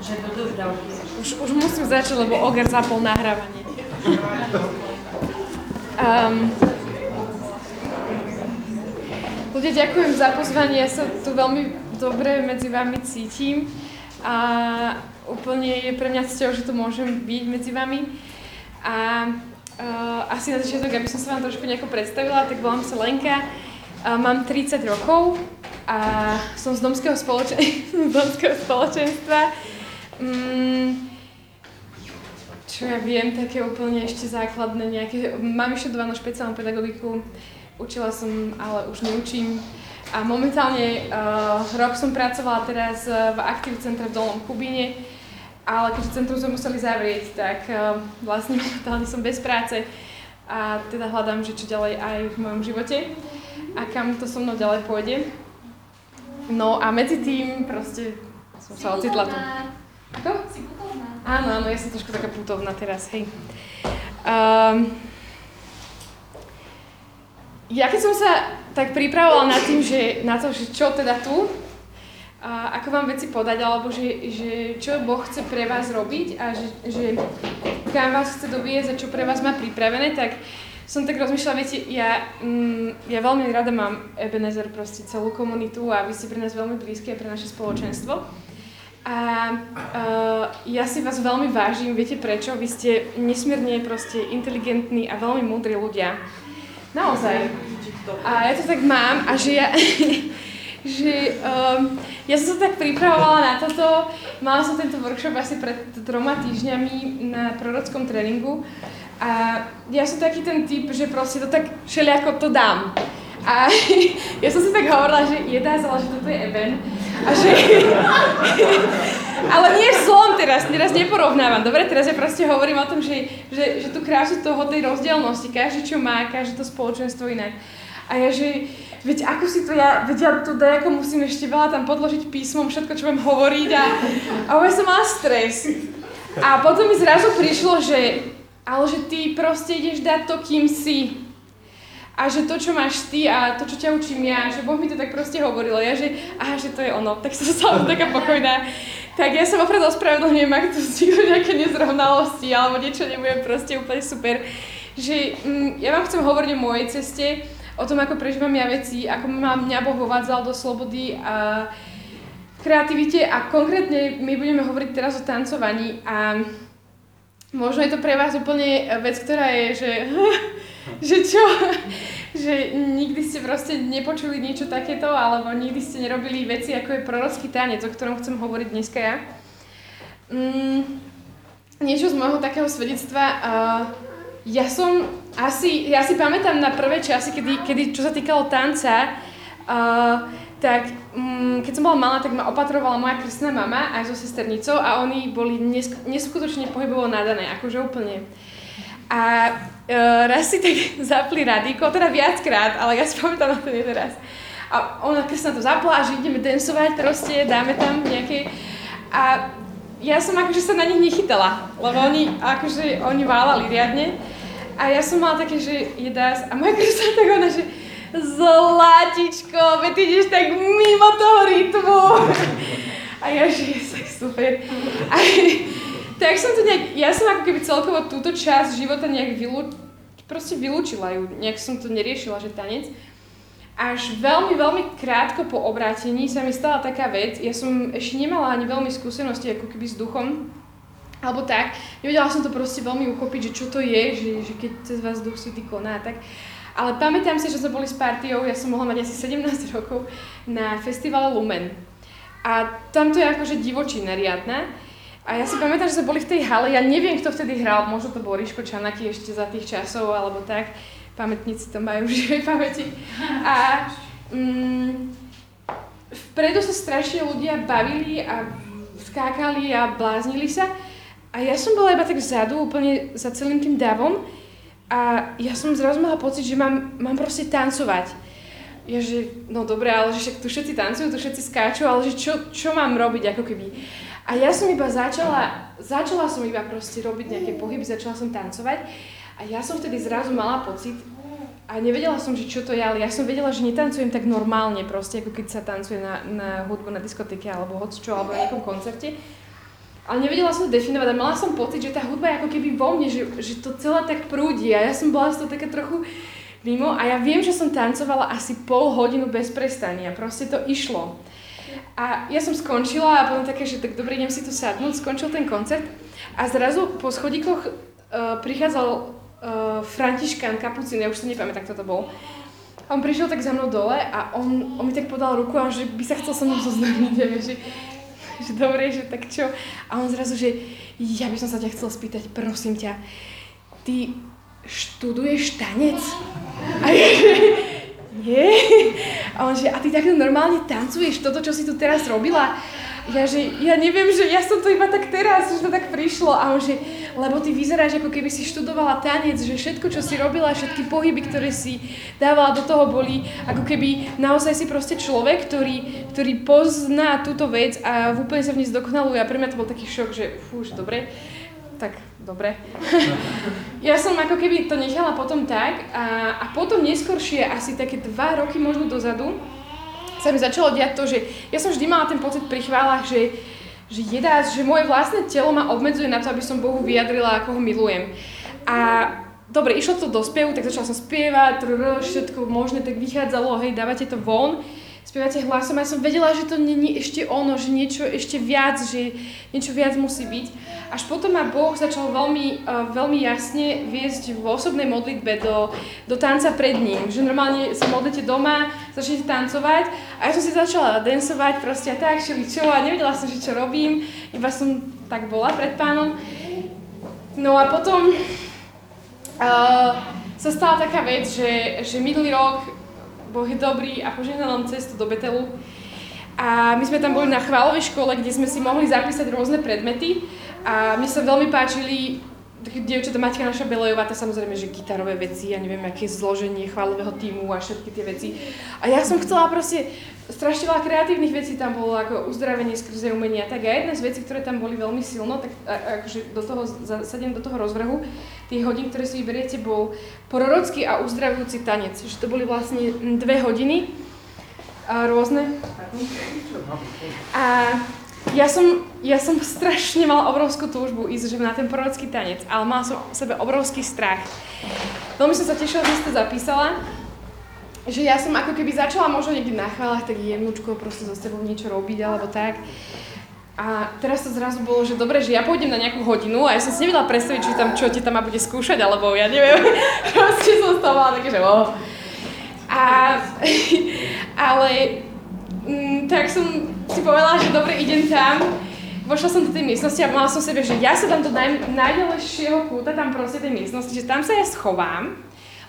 Že do dodávky. Už, už musím začať, lebo Oger zapol nahrávanie. Um, ľudia, ďakujem za pozvanie. Ja sa tu veľmi dobre medzi vami cítim a úplne je pre mňa cťou, že tu môžem byť medzi vami. A uh, asi na začiatok, aby som sa vám trošku nejako predstavila, tak volám sa Lenka, uh, mám 30 rokov a som z domského, spoločen- domského spoločenstva. Mm, čo ja viem, také úplne ešte základné nejaké, mám vyštudovanú špeciálnu pedagogiku, učila som, ale už neučím. A momentálne uh, rok som pracovala teraz v Aktiv centre v Dolnom Kubíne, ale keďže centrum sme museli zavrieť, tak uh, vlastne momentálne som bez práce a teda hľadám, že čo ďalej aj v mojom živote a kam to so mnou ďalej pôjde. No a medzi tým proste som sa ocitla tu. Ako? Si putovná. Áno, áno, ja som trošku taká putovná teraz, hej. Um, ja keď som sa tak pripravovala na tým, že, na to, že čo teda tu, a ako vám veci podať, alebo že, že čo Boh chce pre vás robiť a že, že kam vás chce doviezť a čo pre vás má pripravené, tak som tak rozmýšľala, viete, ja, mm, ja veľmi rada mám Ebenezer, proste celú komunitu a vy ste pre nás veľmi blízke pre naše spoločenstvo. A uh, ja si vás veľmi vážim, viete prečo? Vy ste nesmierne proste inteligentní a veľmi múdri ľudia. Naozaj. A ja to tak mám a že ja, že um, ja som sa tak pripravovala na toto, mala som tento workshop asi pred troma týždňami na prorockom tréningu a ja som taký ten typ, že proste to tak všelijako to dám. A ja som si tak hovorila, že je dázala, že toto je Eben. A že... Ale nie zlom teraz, teraz neporovnávam, dobre? Teraz ja proste hovorím o tom, že, že, že tú krásu toho, tej rozdielnosti, každý čo má, každé to spoločenstvo inak. A ja, že veď ako si to ja, veď ja tu dajako musím ešte veľa tam podložiť písmom, všetko, čo budem hovoriť a, a ja som mala stres. A potom mi zrazu prišlo, že ale že ty proste ideš dať to, kým si a že to, čo máš ty a to, čo ťa učím ja, že Boh mi to tak proste hovorilo, ja, že aha, že to je ono, tak som sa taká pokojná. Tak ja sa opravdu ospravedlňujem, ak tu vzniknú nejaké nezrovnalosti alebo niečo nebude proste úplne super. Že mm, ja vám chcem hovoriť o mojej ceste, o tom, ako prežívam ja veci, ako ma mňa Boh uvádzal do slobody a kreativite a konkrétne my budeme hovoriť teraz o tancovaní a možno je to pre vás úplne vec, ktorá je, že že čo, že nikdy ste proste nepočuli niečo takéto, alebo nikdy ste nerobili veci, ako je prorocký tanec, o ktorom chcem hovoriť dneska ja. Mm, niečo z môjho takého svedectva. Uh, ja som asi, ja si pamätám na prvé časy, kedy, kedy čo sa týkalo tanca, tak um, keď som bola malá, tak ma opatrovala moja krstná mama aj so sesternicou a oni boli nesk- neskutočne pohybovo nadané, akože úplne. A uh, raz si tak zapli radíko, teda viackrát, ale ja si pamätám na to nie teraz. A ona sa to zapla, že ideme dancovať proste, dáme tam nejaké... A ja som akože sa na nich nechytala, lebo oni akože, oni válali riadne. A ja som mala také, že je dás, a moja krsa tak ona, že Zlatičko, veď ideš tak mimo toho rytmu. A ja, že je super. A, tak som to nejak, ja som ako keby celkovo túto časť života nejak vylú, proste vylúčila ju, nejak som to neriešila, že tanec. Až veľmi, veľmi krátko po obrátení sa mi stala taká vec, ja som ešte nemala ani veľmi skúsenosti ako keby s duchom, alebo tak, nevedela som to proste veľmi uchopiť, že čo to je, že, že keď cez vás duch svetý koná, tak. Ale pamätám si, že sme boli s partiou, ja som mohla mať asi 17 rokov, na festivale Lumen. A tam to je akože divočina riadna. A ja si pamätám, že sme boli v tej hale, ja neviem, kto vtedy hral, možno to bol Ríško Čanaky ešte za tých časov, alebo tak. Pamätníci to majú v živej pamäti. A mm, vpredu sa strašne ľudia bavili a skákali a bláznili sa. A ja som bola iba tak vzadu, úplne za celým tým davom. A ja som zrazu mala pocit, že mám, mám proste tancovať. Ja, že no dobré, ale že však tu všetci tancujú, tu všetci skáču, ale že čo, čo mám robiť ako keby. A ja som iba začala, začala som iba proste robiť nejaké pohyby, začala som tancovať a ja som vtedy zrazu mala pocit a nevedela som, že čo to je, ale ja som vedela, že netancujem tak normálne proste, ako keď sa tancuje na, na hudbu na diskoteke alebo hoď čo, alebo na nejakom koncerte. Ale nevedela som to definovať a mala som pocit, že tá hudba je ako keby vo mne, že, že to celé tak prúdi a ja som bola z toho taká trochu mimo a ja viem, že som tancovala asi pol hodinu bez prestania, proste to išlo. A ja som skončila a potom také, že tak dobre, idem si tu sadnúť, skončil ten koncert a zrazu po schodíkoch uh, prichádzal uh, Františkán Kapucín, ja už si nepamätám, kto to bol. A on prišiel tak za mnou dole a on, on mi tak podal ruku a že by sa chcel so mnou zoznámiť, že, že dobre, že tak čo. A on zrazu, že ja by som sa ťa chcel spýtať, prosím ťa, ty študuješ tanec? A ja, že nie. A on že, a ty takto normálne tancuješ toto, čo si tu teraz robila? Ja, že ja neviem, že ja som to iba tak teraz, že to tak prišlo. A on že, lebo ty vyzeráš, ako keby si študovala tanec, že všetko, čo si robila, všetky pohyby, ktoré si dávala do toho, boli ako keby naozaj si proste človek, ktorý, ktorý pozná túto vec a úplne sa v nej zdokonaluje. A pre mňa to bol taký šok, že fú, dobre, tak dobre. ja som ako keby to nechala potom tak a, a potom neskôršie, asi také dva roky možno dozadu, sa mi začalo diať to, že ja som vždy mala ten pocit pri chválach, že, že jedá, že moje vlastné telo ma obmedzuje na to, aby som Bohu vyjadrila, ako ho milujem. A dobre, išlo to do spevu, tak začala som spievať, všetko možné, tak vychádzalo, hej, dávate to von spievate hlasom a ja som vedela, že to není ešte ono, že niečo ešte viac, že niečo viac musí byť. Až potom ma Boh začal veľmi, uh, veľmi jasne viesť v osobnej modlitbe do, do tanca pred ním. Že normálne sa modlite doma, začnete tancovať a ja som si začala dancovať proste a tak, šeli čo a nevedela som, že čo robím, iba som tak bola pred pánom. No a potom uh, sa stala taká vec, že, že minulý rok Boh je dobrý a požehnal nám cestu do Betelu. A my sme tam boli na chválovej škole, kde sme si mohli zapísať rôzne predmety a mi sa veľmi páčili také dievčatá Maťka naša Belejová, tá samozrejme, že gitarové veci, ja neviem, aké zloženie chválového týmu a všetky tie veci. A ja som chcela proste, strašne veľa kreatívnych vecí tam bolo, ako uzdravenie skrze umenia. Tak a jedna z vecí, ktoré tam boli veľmi silno, tak akože do toho, zasadím do toho rozvrhu, tých hodín, ktoré si vyberiete, bol prorocký a uzdravujúci tanec. Že to boli vlastne dve hodiny, a rôzne. A ja som, ja som strašne mala obrovskú túžbu ísť že na ten prorocký tanec, ale mala som v sebe obrovský strach. Veľmi som sa tešila, že si to zapísala, že ja som ako keby začala možno niekde na chválach tak jemnúčko proste so sebou niečo robiť alebo tak. A teraz to zrazu bolo, že dobre, že ja pôjdem na nejakú hodinu a ja som si nevedela predstaviť, či tam, čo ti tam má bude skúšať, alebo ja neviem, proste som z toho mala také, že oh. A, ale mm, tak som si povedala, že dobre, idem tam. Vošla som do tej miestnosti a mala som sebe, že ja sa tam do naj, najďalejšieho kúta tam proste tej miestnosti, že tam sa ja schovám.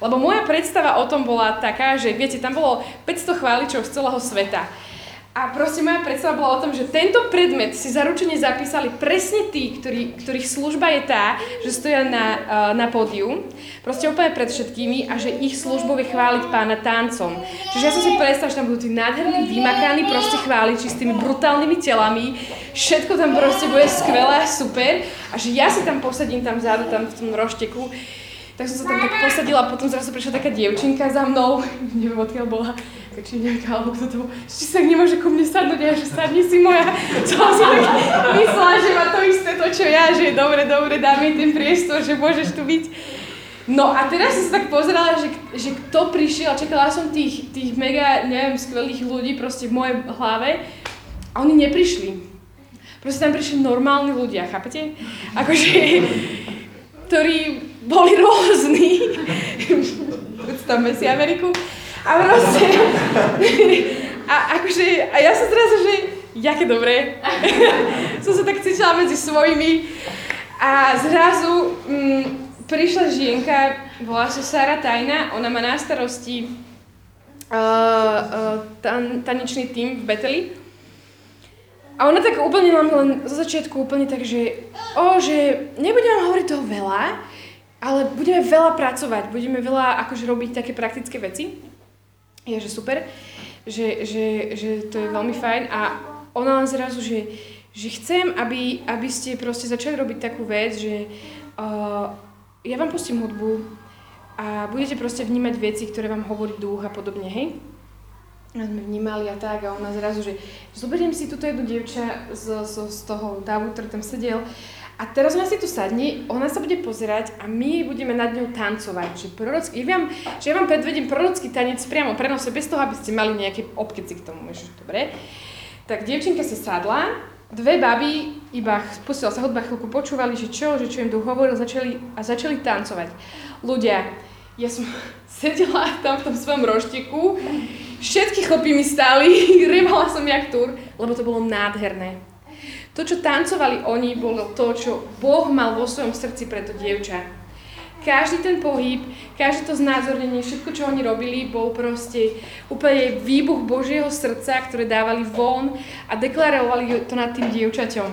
Lebo moja predstava o tom bola taká, že viete, tam bolo 500 chváličov z celého sveta. A proste moja predstava bola o tom, že tento predmet si zaručene zapísali presne tí, ktorí, ktorých služba je tá, že stoja na, uh, na pódiu, proste úplne pred všetkými a že ich službou je chváliť pána tancom. Čiže ja som si predstavila, že tam budú tí nádherní, vymakaní proste chváliči s tými brutálnymi telami, všetko tam proste bude skvelé a super. A že ja si tam posadím tam vzadu, tam v tom rošteku. Tak som sa tam tak posadila a potom zrazu prišla taká dievčinka za mnou, neviem odkiaľ bola, či nejaká, alebo kto to bol, či sa nemôže ku mne sadnúť, ja že sadni si moja. Som si tak myslela, že má to isté to, čo ja, že dobre, dobre, dáme ten priestor, že môžeš tu byť. No a teraz som sa tak pozerala, že, že kto prišiel, čakala som tých, tých mega, neviem, skvelých ľudí proste v mojej hlave a oni neprišli. Proste tam prišli normálni ľudia, chápete? Akože, ktorí boli rôzni. Predstavme si Ameriku. A proste... A akože, a ja som zrazu, že jaké dobré. som sa tak cítila medzi svojimi. A zrazu mm, prišla žienka, volá sa Sara Tajna, ona má na starosti uh, uh, tan, tanečný tým v Beteli. A ona tak úplne len, len zo začiatku úplne tak, že o, že nebudem hovoriť toho veľa, ale budeme veľa pracovať, budeme veľa akože robiť také praktické veci. Je, že super, že, že, že to je veľmi fajn a ona len zrazu, že, že chcem, aby, aby ste proste začali robiť takú vec, že uh, ja vám pustím hudbu a budete proste vnímať veci, ktoré vám hovorí duch a podobne, hej? a sme vnímali a tak a ona zrazu, že zoberiem si túto jednu dievča z, z, z toho davu, ktorý tam sedel a teraz ona si tu sadne, ona sa bude pozerať a my budeme nad ňou tancovať. Že, prorocký, ja vám, že ja vám predvedím prorocký tanec priamo prenose, bez toho, aby ste mali nejaké obkeci k tomu. Ježiš, dobre. Tak dievčinka sa sadla, dve baby iba spustila sa hudba chvíľku, počúvali, že čo, že čo im tu hovoril, začali, a začali tancovať. Ľudia, ja som sedela tam v tom svojom roštiku, všetky chlopy mi stáli, revala som jak tur, lebo to bolo nádherné. To, čo tancovali oni, bolo to, čo Boh mal vo svojom srdci pre to dievča. Každý ten pohyb, každé to znázornenie, všetko, čo oni robili, bol proste úplne výbuch Božieho srdca, ktoré dávali von a deklarovali to nad tým dievčaťom.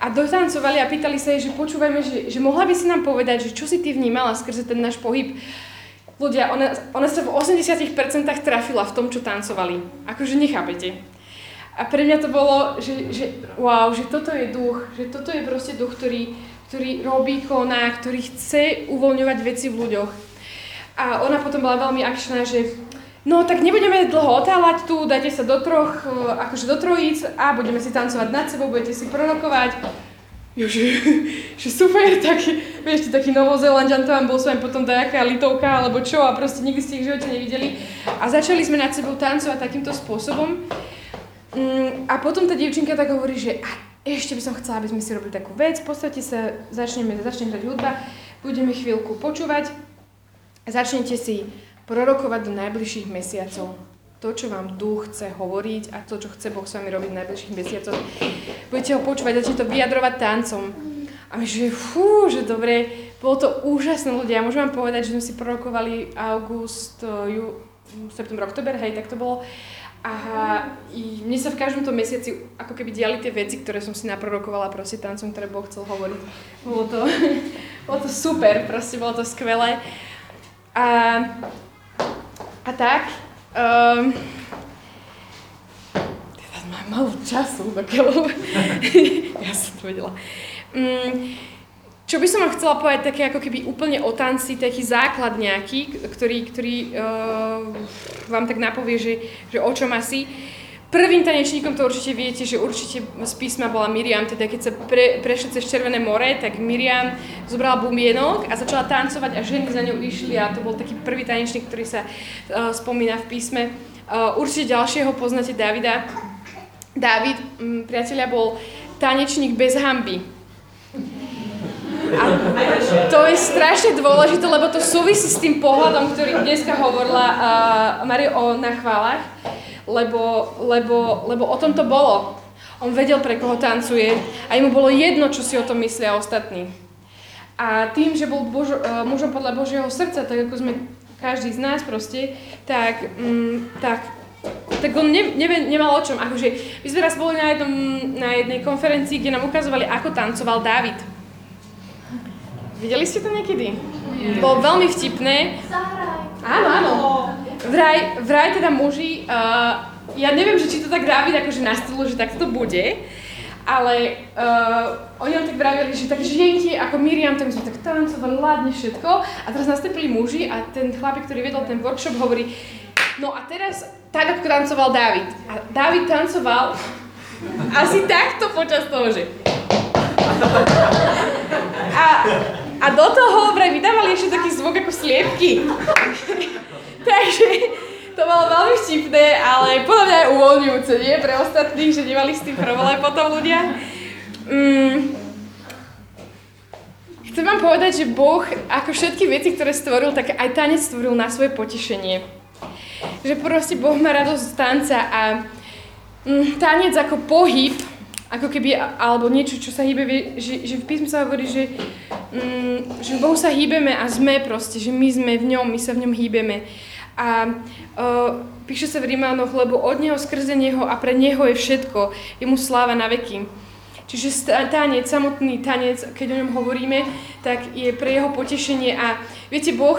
A dotancovali a pýtali sa jej, že počúvajme, že, že mohla by si nám povedať, že čo si ty vnímala skrze ten náš pohyb. Ľudia, ona, ona sa v 80% trafila v tom, čo tancovali. Akože nechápete. A pre mňa to bolo, že, že wow, že toto je duch, že toto je proste duch, ktorý, ktorý robí, koná, ktorý chce uvoľňovať veci v ľuďoch. A ona potom bola veľmi akčná, že no tak nebudeme dlho otáľať tu, dajte sa do troch, akože do trojíc a budeme si tancovať nad sebou, budete si prorokovať že, že super, taký, vieš, taký novozelandian tam bol s vami potom nejaká litovka alebo čo a proste nikdy ste ich v živote nevideli. A začali sme nad sebou tancovať takýmto spôsobom. Mm, a potom tá dievčinka tak hovorí, že a ešte by som chcela, aby sme si robili takú vec, v podstate sa začneme, začne hrať hudba, budeme chvíľku počúvať, začnete si prorokovať do najbližších mesiacov to, čo vám duch chce hovoriť a to, čo chce Boh s vami robiť v najbližších mesiacoch. Budete ho počúvať, začnete to vyjadrovať tancom. A my, že fú, že dobre, bolo to úžasné ľudia. Môžem vám povedať, že sme si prorokovali august, ju, september, oktober, hej, tak to bolo. A mne sa v každom tom mesiaci ako keby diali tie veci, ktoré som si naprorokovala proste tancom, ktoré Boh chcel hovoriť. Bolo to, bolo to super, proste bolo to skvelé. A, a tak, Um, teraz mám malú času, dokiaľ... ja som to vedela. Um, čo by som vám chcela povedať, také ako keby úplne o tanci, taký základ nejaký, ktorý, ktorý uh, vám tak napovie, že, že o čom asi. Prvým tanečníkom to určite viete, že určite z písma bola Miriam, teda keď sa pre, prešli cez Červené more, tak Miriam zobrala bumienok a začala tancovať a ženy za ňou išli a to bol taký prvý tanečník, ktorý sa uh, spomína v písme. Uh, určite ďalšieho poznáte Davida. David, um, priateľia, bol tanečník bez hamby. A to je strašne dôležité, lebo to súvisí s tým pohľadom, ktorý dneska hovorila uh, Mario o na chválach lebo, lebo, lebo o tom to bolo. On vedel, pre koho tancuje a jemu bolo jedno, čo si o tom myslia ostatní. A tým, že bol Božo, uh, mužom podľa Božieho srdca, tak ako sme každý z nás proste, tak, um, tak, tak on ne, ne, nemal o čom. Akože, my sme raz boli na, jednom, na jednej konferencii, kde nám ukazovali, ako tancoval David. Videli ste to niekedy? Nie. Bolo veľmi vtipné. Áno, áno. Vraj, vraj teda muži, uh, ja neviem, že či to tak David akože nastilo, že takto to bude, ale uh, oni nám tak vravili, že také žienky ako Miriam, tak sme tak tancovali, ládne všetko a teraz nastúpili muži a ten chlapík, ktorý vedol ten workshop, hovorí, no a teraz tak, ako tancoval David. A David tancoval asi takto počas toho, že... A, a do toho vraj vydávali ešte taký zvuk ako sliepky. Takže to bolo veľmi vtipné, ale podľa mňa aj uvoľňujúce, nie? Pre ostatných, že nemali s tým problém potom ľudia. Mm. Chcem vám povedať, že Boh, ako všetky veci, ktoré stvoril, tak aj tanec stvoril na svoje potešenie. Že proste Boh má radosť z tanca a mm, tanec ako pohyb, ako keby, alebo niečo, čo sa hýbe, že, že v písme sa hovorí, že, mm, že v Bohu sa hýbeme a sme proste, že my sme v ňom, my sa v ňom hýbeme. A uh, píše sa v Rímanoch, lebo od Neho, skrze Neho a pre Neho je všetko. Je mu sláva na veky. Čiže tanec, samotný tanec, keď o ňom hovoríme, tak je pre jeho potešenie. A viete, Boh,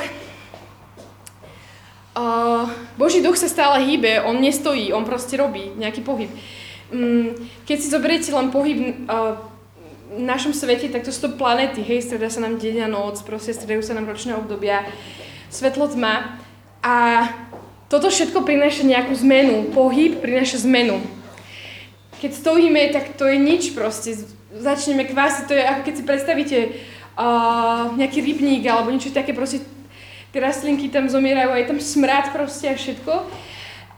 uh, Boží duch sa stále hýbe, on nestojí, on proste robí nejaký pohyb. Um, keď si zoberiete len pohyb uh, v našom svete, tak to sú to planety, hej, streda sa nám deň a noc, proste stredajú sa nám ročné obdobia, svetlo tma. A toto všetko prináša nejakú zmenu. Pohyb prináša zmenu. Keď stojíme, tak to je nič proste. Začneme kvásiť, to je ako keď si predstavíte uh, nejaký rybník alebo niečo také proste tie rastlinky tam zomierajú a je tam smrad proste a všetko.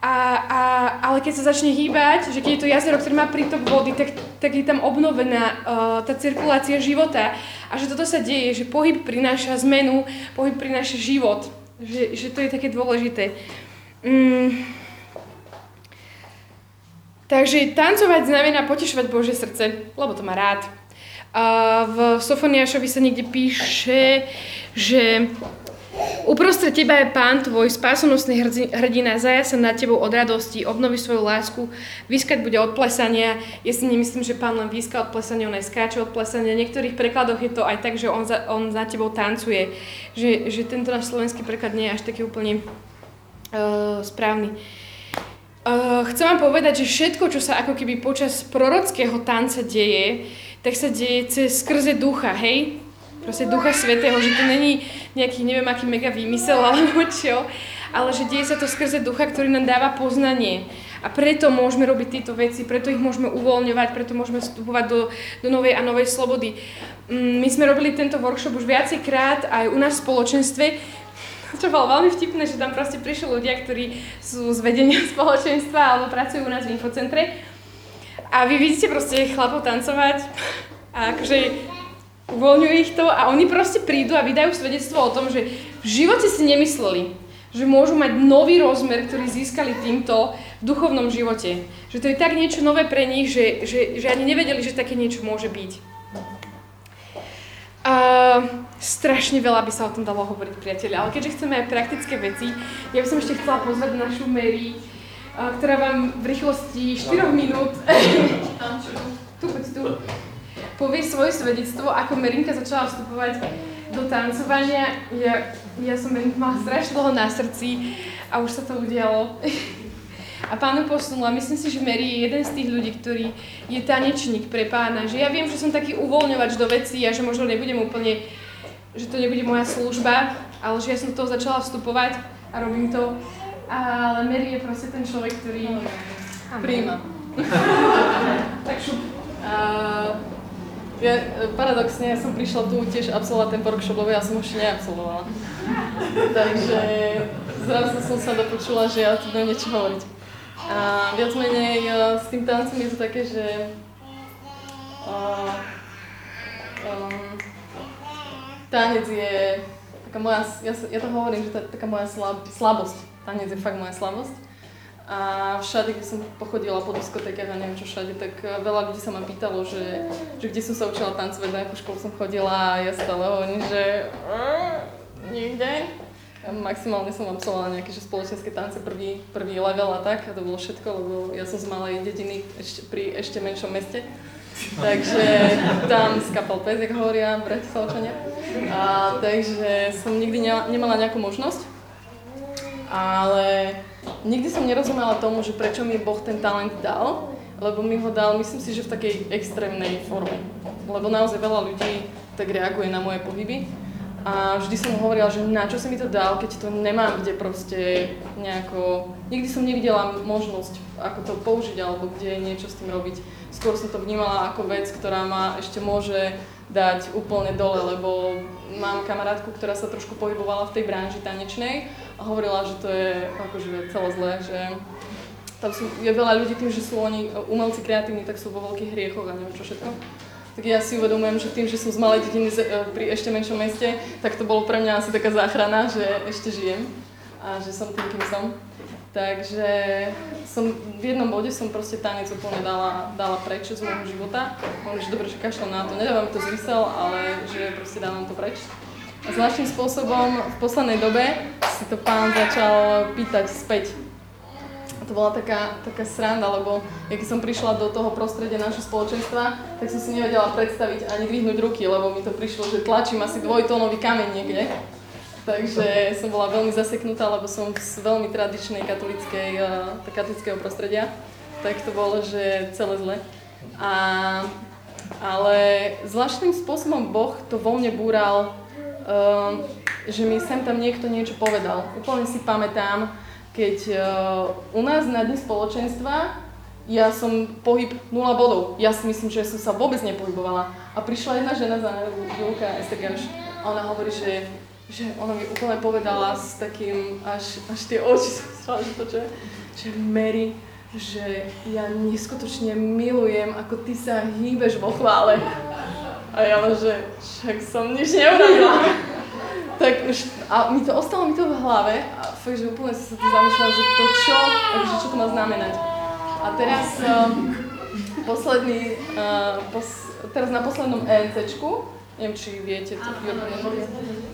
A, a, ale keď sa začne hýbať, že keď je to jazero, ktoré má prítok vody, tak, tak je tam obnovená uh, tá cirkulácia života. A že toto sa deje, že pohyb prináša zmenu, pohyb prináša život. Že, že to je také dôležité. Mm. Takže tancovať znamená potešovať Bože srdce, lebo to má rád. Uh, v Sofoniášovi sa niekde píše, že Uprostred teba je pán tvoj, spásonosný hrdina, zaja sa nad tebou od radosti, obnoví svoju lásku, vyskať bude od plesania. Ja si nemyslím, že pán len výska od plesania, on aj skáče od plesania. V niektorých prekladoch je to aj tak, že on za, on za tebou tancuje. Že, že tento náš slovenský preklad nie je až taký úplne uh, správny. Uh, chcem vám povedať, že všetko, čo sa ako keby počas prorockého tanca deje, tak sa deje cez skrze ducha, hej? Proste Ducha Svetého, že to není nejaký neviem aký mega výmysel alebo čo, ale že deje sa to skrze Ducha, ktorý nám dáva poznanie. A preto môžeme robiť tieto veci, preto ich môžeme uvoľňovať, preto môžeme vstupovať do, do novej a novej slobody. Mm, my sme robili tento workshop už viacejkrát aj u nás v spoločenstve, čo bolo veľmi vtipné, že tam proste prišli ľudia, ktorí sú z vedenia spoločenstva alebo pracujú u nás v infocentre. A vy vidíte proste chlapov tancovať a akože uvoľňuje ich to a oni proste prídu a vydajú svedectvo o tom, že v živote si nemysleli, že môžu mať nový rozmer, ktorý získali týmto v duchovnom živote. Že to je tak niečo nové pre nich, že, že, že ani nevedeli, že také niečo môže byť. Uh, strašne veľa by sa o tom dalo hovoriť, priateľe, ale keďže chceme aj praktické veci, ja by som ešte chcela pozvať našu Mary, uh, ktorá vám v rýchlosti 4 minút... tu, poď tu povie svoje svedectvo, ako Merinka začala vstupovať do tancovania. Ja, ja som Merinka mala strašne dlho na srdci a už sa to udialo. A pánu posunula. Myslím si, že Mary je jeden z tých ľudí, ktorý je tanečník pre pána. Že ja viem, že som taký uvoľňovač do vecí a že možno nebudem úplne, že to nebude moja služba, ale že ja som do toho začala vstupovať a robím to. Ale Mary je proste ten človek, ktorý... Príjma. tak šup. Uh, ja, paradoxne, ja som prišla tu tiež absolvovať ten workshop, lebo ja som už neabsolvovala. Takže zrazu som sa dopočula, že ja tu budem niečo hovoriť. A viac menej s tým tancom je to také, že uh, um, tanec je taká moja, ja, ja to hovorím, že to je taká moja slab, slabosť. Tanec je fakt moja slabosť. A všade, kde som pochodila po diskotékach a neviem čo všade, tak eh, veľa ľudí sa ma pýtalo, že, že kde som sa učila tancovať, na akú školu som chodila a ja stále hovorím, že nikde. Ja maximálne som absolvovala nejaké že spoločenské tance, prvý, prvý level a tak, a to bolo všetko, lebo ja som z malej dediny ešte, pri ešte menšom meste. Takže tam skapal pes, jak hovoria bratislavčania. A takže som nikdy nemala nejakú možnosť. Ale nikdy som nerozumela tomu, že prečo mi Boh ten talent dal, lebo mi ho dal, myslím si, že v takej extrémnej forme. Lebo naozaj veľa ľudí tak reaguje na moje pohyby. A vždy som hovorila, že na čo si mi to dal, keď to nemám kde proste nejako... Nikdy som nevidela možnosť, ako to použiť alebo kde niečo s tým robiť. Skôr som to vnímala ako vec, ktorá ma ešte môže dať úplne dole, lebo mám kamarátku, ktorá sa trošku pohybovala v tej branži tanečnej hovorila, že to je akože celé zlé, že tam sú, je veľa ľudí tým, že sú oni umelci kreatívni, tak sú vo veľkých hriechoch a neviem čo všetko. Tak ja si uvedomujem, že tým, že som z malej dediny e, pri ešte menšom meste, tak to bolo pre mňa asi taká záchrana, že ešte žijem a že som tým, kým som. Takže som, v jednom bode som proste tanec úplne dala, dala preč z môjho života. Hovorím, že dobre, že kašľam na to, nedávam to zmysel, ale že proste dávam to preč. A zvláštnym spôsobom v poslednej dobe si to pán začal pýtať späť. A to bola taká, taká sranda, lebo keď som prišla do toho prostredia našho spoločenstva, tak som si nevedela predstaviť ani dvihnúť ruky, lebo mi to prišlo, že tlačím asi dvojtónový kameň niekde. Takže som bola veľmi zaseknutá, lebo som z veľmi tradičnej katolickej, uh, katolického prostredia. Tak to bolo, že celé zle. A, ale zvláštnym spôsobom Boh to vo mne búral Ehm, že mi sem tam niekto niečo povedal. Úplne si pamätám, keď uh, u nás na dni spoločenstva ja som pohyb 0 bodov. Ja si myslím, že som sa vôbec nepohybovala. A prišla jedna žena za Julka Estegáš, a ona hovorí, že, že ona mi úplne povedala s takým, až, až tie oči som myslela, že to čo že Mary, že ja neskutočne milujem, ako ty sa hýbeš vo chvále. A ja že však som nič neurobila. Tak už, a mi to ostalo mi to v hlave a fakt, že úplne som sa tu zamýšľala, že to čo, akože čo to má znamenať. A teraz uh, posledný, uh, pos, teraz na poslednom ENCčku, neviem, či viete, to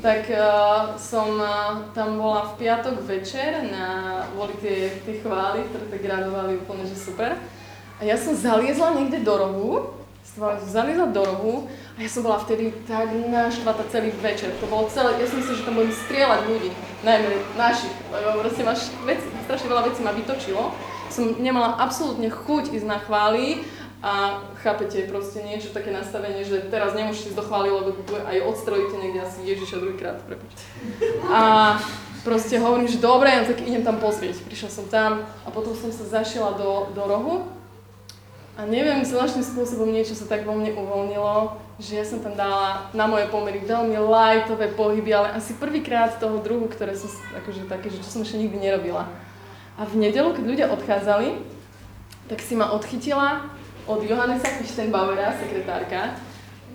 tak uh, som uh, tam bola v piatok večer, na, boli tie, tie chvály, ktoré tak gradovali úplne, že super. A ja som zaliezla niekde do rohu, zaliezla do rohu a ja som bola vtedy tak naštvatá celý večer. To bolo celé, ja som myslela, že tam budem strieľať ľudí, najmä našich, lebo proste máš veci, strašne veľa vecí ma vytočilo. Som nemala absolútne chuť ísť na chvály, a chápete, proste niečo také nastavenie, že teraz nemôžete ísť do chvály, lebo aj odstrelíte niekde asi Ježiša druhýkrát, prepoč. A proste hovorím, že dobre, ja tak idem tam pozrieť. Prišla som tam a potom som sa zašila do, do rohu a neviem, zvláštnym spôsobom niečo sa tak vo mne uvoľnilo, že ja som tam dala na moje pomery veľmi lightové pohyby, ale asi prvýkrát toho druhu, ktoré som akože také, že čo som ešte nikdy nerobila. A v nedelu, keď ľudia odchádzali, tak si ma odchytila od Johannesa Fichtenbauera, sekretárka,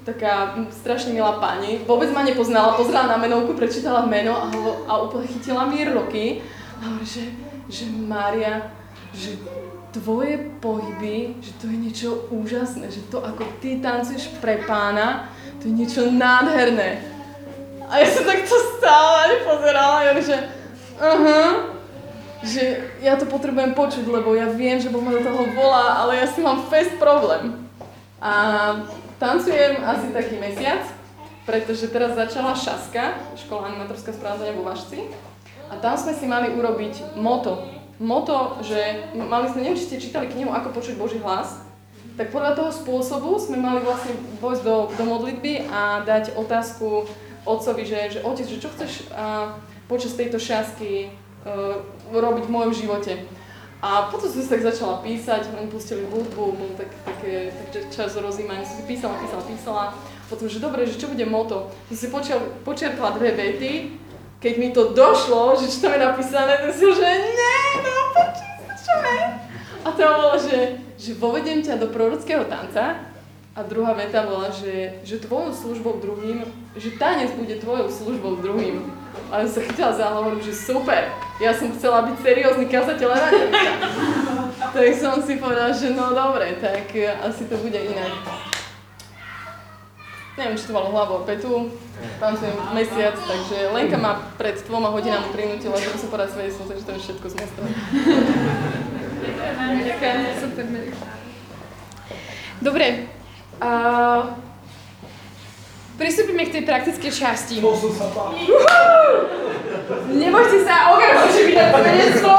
taká strašne milá pani, vôbec ma nepoznala, pozrela na menovku, prečítala meno a, ho, a úplne chytila mi roky. A hovorí, že, že Mária, že tvoje pohyby, že to je niečo úžasné, že to ako ty tancuješ pre pána, to je niečo nádherné. A ja sa takto stála a pozerala a že uh-huh, že ja to potrebujem počuť, lebo ja viem, že Boh ma do toho volá, ale ja si mám fest problém. A tancujem asi taký mesiac, pretože teraz začala Šaska, škola animatorská správania vo Vašci. A tam sme si mali urobiť moto. Moto, že mali sme, neviem, či ste čítali knihu Ako počuť Boží hlas, tak podľa toho spôsobu sme mali vlastne vojsť do, do modlitby a dať otázku otcovi, že, že otec, že čo chceš uh, počas tejto šasky uh, robiť v mojom živote. A potom som si tak začala písať, oni pustili hudbu, bol tak, také, tak čas rozímania, som si písala, písala, písala. Potom, že dobre, že čo bude moto. Som si počiarkla dve vety, keď mi to došlo, že čo tam je napísané, tak som, že ne, no počuť, čo je. A to bolo, že, že vovediem ťa do prorockého tanca, a druhá veta bola, že, že tvojou službou druhým, že tanec bude tvojou službou druhým. A ja sa chytila za hlavu, že super, ja som chcela byť seriózny kazateľ a Tak som si povedala, že no dobre, tak asi to bude inak. Neviem, či to malo hlavu o petu, tancujem mesiac, takže Lenka ma pred dvoma hodinami prinútila, že som podať svedectvo, takže to je všetko z mojej strany. Dobre, uh, Pristúpime k tej praktickej časti. Sa. Nebojte sa, Ogar môže vydať svedectvo.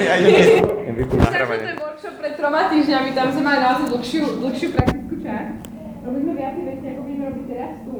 Ja idem Začal ten workshop pred troma týždňami, tam sme mali naozaj dlhšiu, dlhšiu praktickú časť. Robíme viacej veci, ako budeme robiť teraz tu.